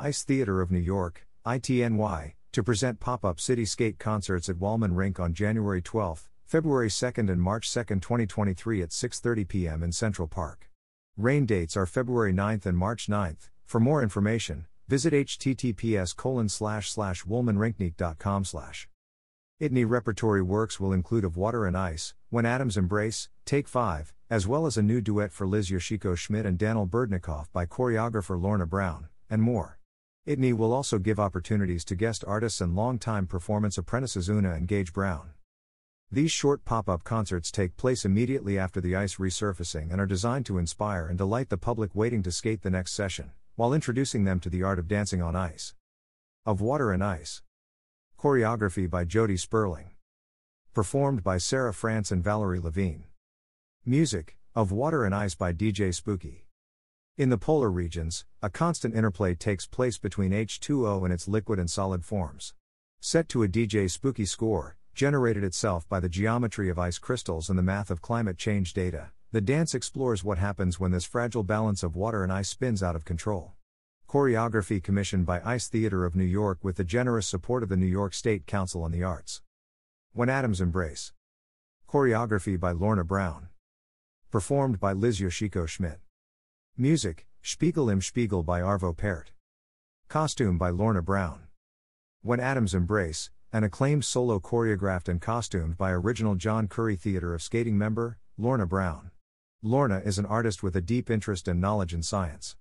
Ice Theater of New York, ITNY, to present pop up city skate concerts at Wollman Rink on January 12, February 2, and March 2, 2023 at 6:30 p.m. in Central Park. Rain dates are February 9th and March 9th. For more information, visit https colon slash slash woolmanrinkneek.com slash. Itney repertory works will include Of Water and Ice, When Atoms Embrace, Take 5, as well as a new duet for Liz Yoshiko Schmidt and Daniel Berdnikoff by choreographer Lorna Brown, and more. Itney will also give opportunities to guest artists and longtime performance apprentices Oona and Gage Brown. These short pop up concerts take place immediately after the ice resurfacing and are designed to inspire and delight the public waiting to skate the next session, while introducing them to the art of dancing on ice. Of Water and Ice. Choreography by Jody Sperling. Performed by Sarah France and Valerie Levine. Music, Of Water and Ice by DJ Spooky. In the polar regions, a constant interplay takes place between H2O and its liquid and solid forms. Set to a DJ Spooky score, generated itself by the geometry of ice crystals and the math of climate change data, the dance explores what happens when this fragile balance of water and ice spins out of control. Choreography commissioned by Ice Theater of New York with the generous support of the New York State Council on the Arts. When Atoms Embrace. Choreography by Lorna Brown. Performed by Liz Yoshiko Schmidt. Music, Spiegel im Spiegel by Arvo Pärt. Costume by Lorna Brown. When Atoms Embrace, an acclaimed solo choreographed and costumed by original John Curry Theater of Skating member, Lorna Brown. Lorna is an artist with a deep interest and knowledge in science.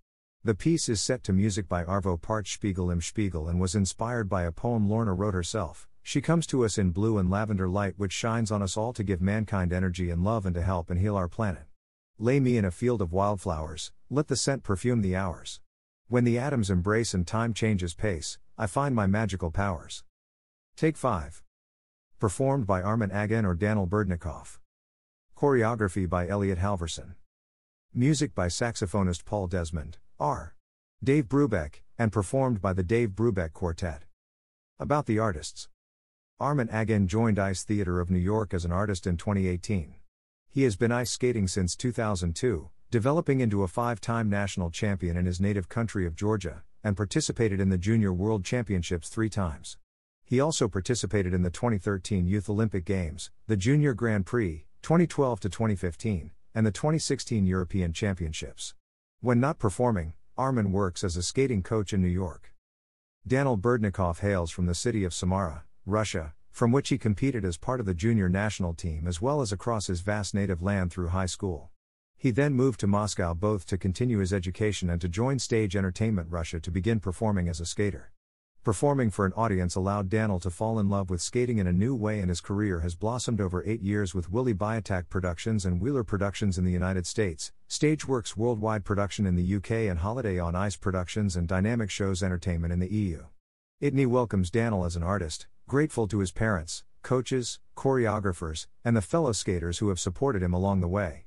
The piece is set to music by Arvo Pärt Spiegel im Spiegel and was inspired by a poem Lorna wrote herself. She comes to us in blue and lavender light, which shines on us all to give mankind energy and love and to help and heal our planet. Lay me in a field of wildflowers, let the scent perfume the hours. When the atoms embrace and time changes pace, I find my magical powers. Take 5. Performed by Armin Agin or Daniel Berdnikoff. Choreography by Elliot Halverson. Music by saxophonist Paul Desmond, R. Dave Brubeck, and performed by the Dave Brubeck Quartet. About the artists. Armin Agin joined Ice Theater of New York as an artist in 2018. He has been ice skating since 2002, developing into a five time national champion in his native country of Georgia, and participated in the Junior World Championships three times. He also participated in the 2013 Youth Olympic Games, the Junior Grand Prix, 2012 to 2015, and the 2016 European Championships. When not performing, Armin works as a skating coach in New York. Daniel Berdnikoff hails from the city of Samara, Russia, from which he competed as part of the junior national team as well as across his vast native land through high school. He then moved to Moscow both to continue his education and to join Stage Entertainment Russia to begin performing as a skater. Performing for an audience allowed Daniel to fall in love with skating in a new way, and his career has blossomed over eight years with Willy Bietak Productions and Wheeler Productions in the United States, Stageworks Worldwide Production in the UK, and Holiday on Ice Productions and Dynamic Shows Entertainment in the EU. Itney welcomes Daniel as an artist, grateful to his parents, coaches, choreographers, and the fellow skaters who have supported him along the way.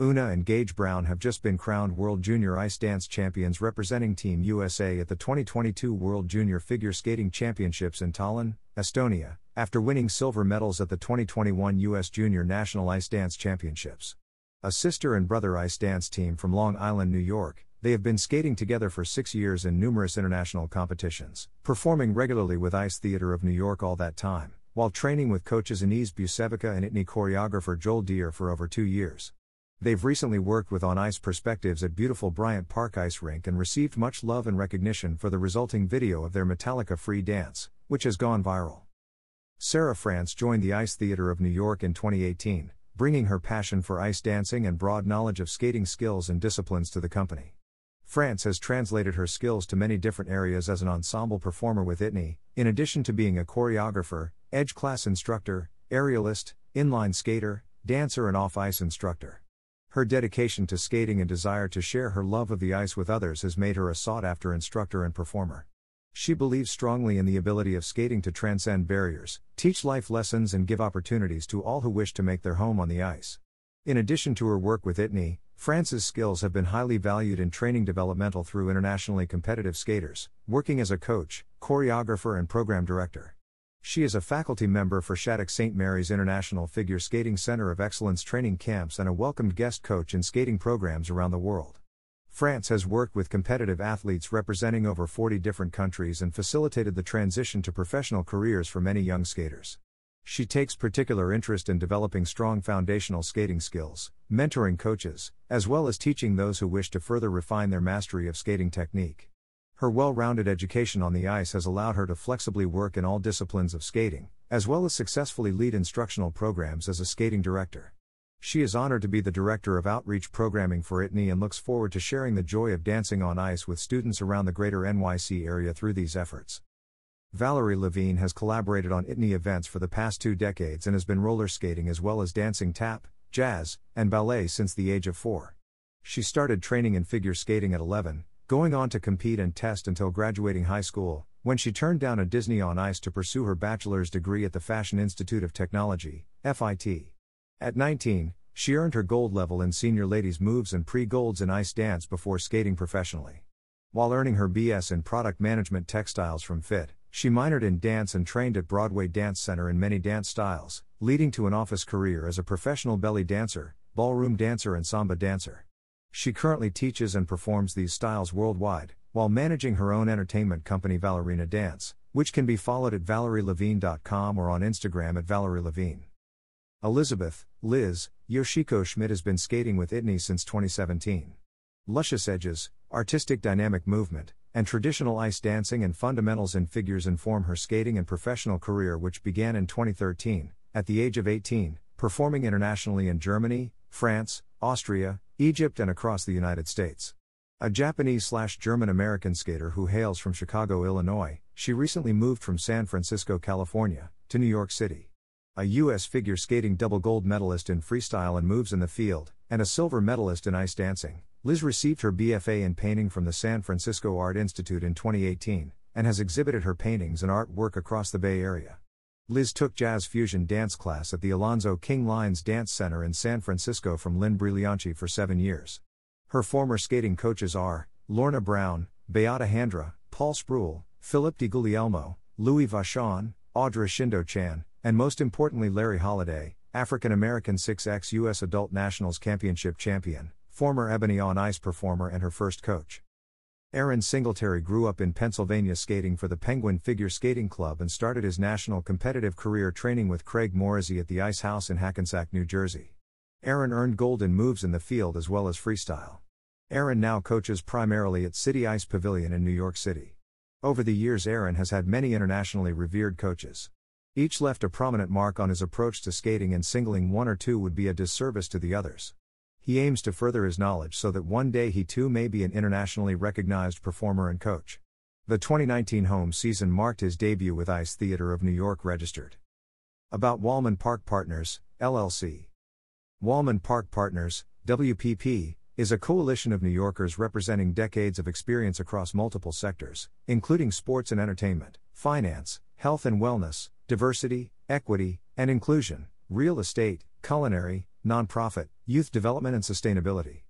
Oona and Gage Brown have just been crowned World Junior Ice Dance Champions representing Team USA at the 2022 World Junior Figure Skating Championships in Tallinn, Estonia, after winning silver medals at the 2021 U.S. Junior National Ice Dance Championships. A sister and brother ice dance team from Long Island, New York, they have been skating together for six years in numerous international competitions, performing regularly with Ice Theater of New York all that time, while training with coaches Inese Bucevica and Itney choreographer Joel Dear for over two years. They've recently worked with On Ice Perspectives at beautiful Bryant Park Ice Rink and received much love and recognition for the resulting video of their Metallica free dance, which has gone viral. Sarah France joined the Ice Theater of New York in 2018, bringing her passion for ice dancing and broad knowledge of skating skills and disciplines to the company. France has translated her skills to many different areas as an ensemble performer with Itney, in addition to being a choreographer, edge class instructor, aerialist, inline skater, dancer, and off ice instructor. Her dedication to skating and desire to share her love of the ice with others has made her a sought after instructor and performer. She believes strongly in the ability of skating to transcend barriers, teach life lessons, and give opportunities to all who wish to make their home on the ice. In addition to her work with Itney, France's skills have been highly valued in training developmental through internationally competitive skaters, working as a coach, choreographer, and program director. She is a faculty member for Shattuck St. Mary's International Figure Skating Center of Excellence training camps and a welcomed guest coach in skating programs around the world. France has worked with competitive athletes representing over 40 different countries and facilitated the transition to professional careers for many young skaters. She takes particular interest in developing strong foundational skating skills, mentoring coaches, as well as teaching those who wish to further refine their mastery of skating technique. Her well rounded education on the ice has allowed her to flexibly work in all disciplines of skating, as well as successfully lead instructional programs as a skating director. She is honored to be the Director of Outreach Programming for ITNY and looks forward to sharing the joy of dancing on ice with students around the greater NYC area through these efforts. Valerie Levine has collaborated on ITNY events for the past two decades and has been roller skating as well as dancing tap, jazz, and ballet since the age of four. She started training in figure skating at 11, going on to compete and test until graduating high school, when she turned down a Disney on Ice to pursue her bachelor's degree at the Fashion Institute of Technology, FIT. At 19, she earned her gold level in senior ladies moves and pre-golds in ice dance before skating professionally. While earning her BS in product management textiles from FIT, she minored in dance and trained at Broadway Dance Center in many dance styles, leading to an office career as a professional belly dancer, ballroom dancer, and samba dancer. She currently teaches and performs these styles worldwide, while managing her own entertainment company Valerina Dance, which can be followed at valerielevine.com or on Instagram at valerielevine. Elizabeth, Liz, Yoshiko Schmidt has been skating with Itney since 2017. Luscious edges, artistic dynamic movement, and traditional ice dancing and fundamentals in figures inform her skating and professional career, which began in 2013, at the age of 18, performing internationally in Germany, France, Austria, Egypt, and across the United States. A Japanese slash German American skater who hails from Chicago, Illinois, she recently moved from San Francisco, California, to New York City. A U.S. figure skating double gold medalist in freestyle and moves in the field, and a silver medalist in ice dancing. Liz received her BFA in painting from the San Francisco Art Institute in 2018 and has exhibited her paintings and artwork across the Bay Area. Liz took jazz fusion dance class at the Alonzo King Lines Dance Center in San Francisco from Lynn Briglianchi for seven years. Her former skating coaches are Lorna Brown, Beata Handra, Paul Spruill, Philip DiGuglielmo, Louis Vachon, Audra Shindo Chan, and most importantly Larry Holiday, African American 6X U.S. Adult Nationals Championship champion former Ebony on Ice performer and her first coach. Aaron Singletary grew up in Pennsylvania skating for the Penguin Figure Skating Club and started his national competitive career training with Craig Morrissey at the Ice House in Hackensack, New Jersey. Aaron earned gold in moves in the field as well as freestyle. Aaron now coaches primarily at City Ice Pavilion in New York City. Over the years, Aaron has had many internationally revered coaches. Each left a prominent mark on his approach to skating, and singling one or two would be a disservice to the others. He aims to further his knowledge so that one day he too may be an internationally recognized performer and coach. The 2019 home season marked his debut with Ice Theater of New York registered. About Wollman Park Partners, LLC. Wollman Park Partners, WPP, is a coalition of New Yorkers representing decades of experience across multiple sectors, including sports and entertainment, finance, health and wellness, diversity, equity, and inclusion, real estate, culinary, nonprofit, youth development, and sustainability.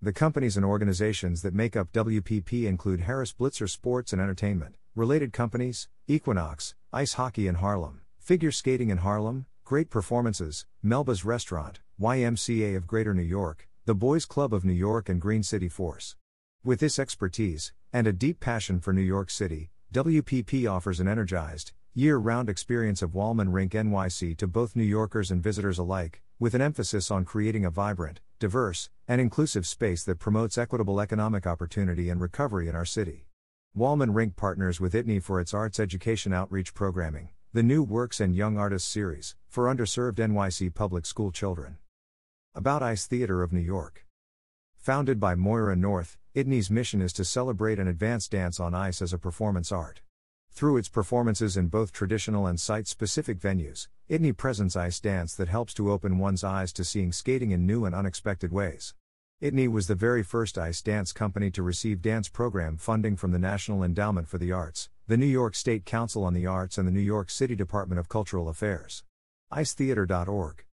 The companies and organizations that make up WPP include Harris Blitzer Sports and Entertainment, related companies, Equinox, Ice Hockey in Harlem, Figure Skating in Harlem, Great Performances, Melba's Restaurant, YMCA of Greater New York, the Boys Club of New York, and Green City Force. With this expertise, and a deep passion for New York City, WPP offers an energized, year round experience of Wollman Rink NYC to both New Yorkers and visitors alike, with an emphasis on creating a vibrant, diverse, and inclusive space that promotes equitable economic opportunity and recovery in our city. Wollman Rink partners with ITNY for its arts education outreach programming, the New Works and Young Artists series, for underserved NYC public school children. About Ice Theater of New York. Founded by Moira North, ITNY's mission is to celebrate and advance dance on ice as a performance art. Through its performances in both traditional and site specific venues, ITNY presents ice dance that helps to open one's eyes to seeing skating in new and unexpected ways. ITNY was the very first ice dance company to receive dance program funding from the National Endowment for the Arts, the New York State Council on the Arts, and the New York City Department of Cultural Affairs. IceTheater.org.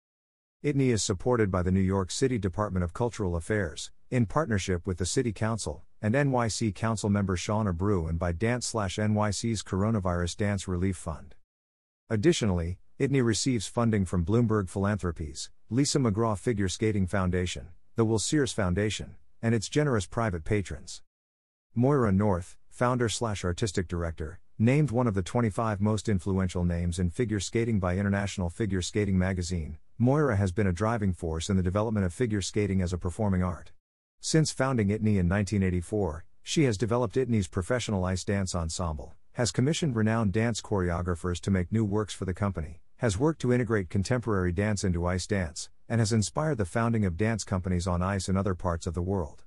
ITNY is supported by the New York City Department of Cultural Affairs, in partnership with the City Council, and NYC Council member Shaun Abreu and by Dance NYC's Coronavirus Dance Relief Fund. Additionally, ITNY receives funding from Bloomberg Philanthropies, Lisa McGraw Figure Skating Foundation, the Will Sears Foundation, and its generous private patrons. Moira North, founder slash artistic director, named one of the 25 most influential names in figure skating by International Figure Skating magazine, Moira has been a driving force in the development of figure skating as a performing art. Since founding ITNY in 1984, she has developed ITNY's professional ice dance ensemble, has commissioned renowned dance choreographers to make new works for the company, has worked to integrate contemporary dance into ice dance, and has inspired the founding of dance companies on ice in other parts of the world.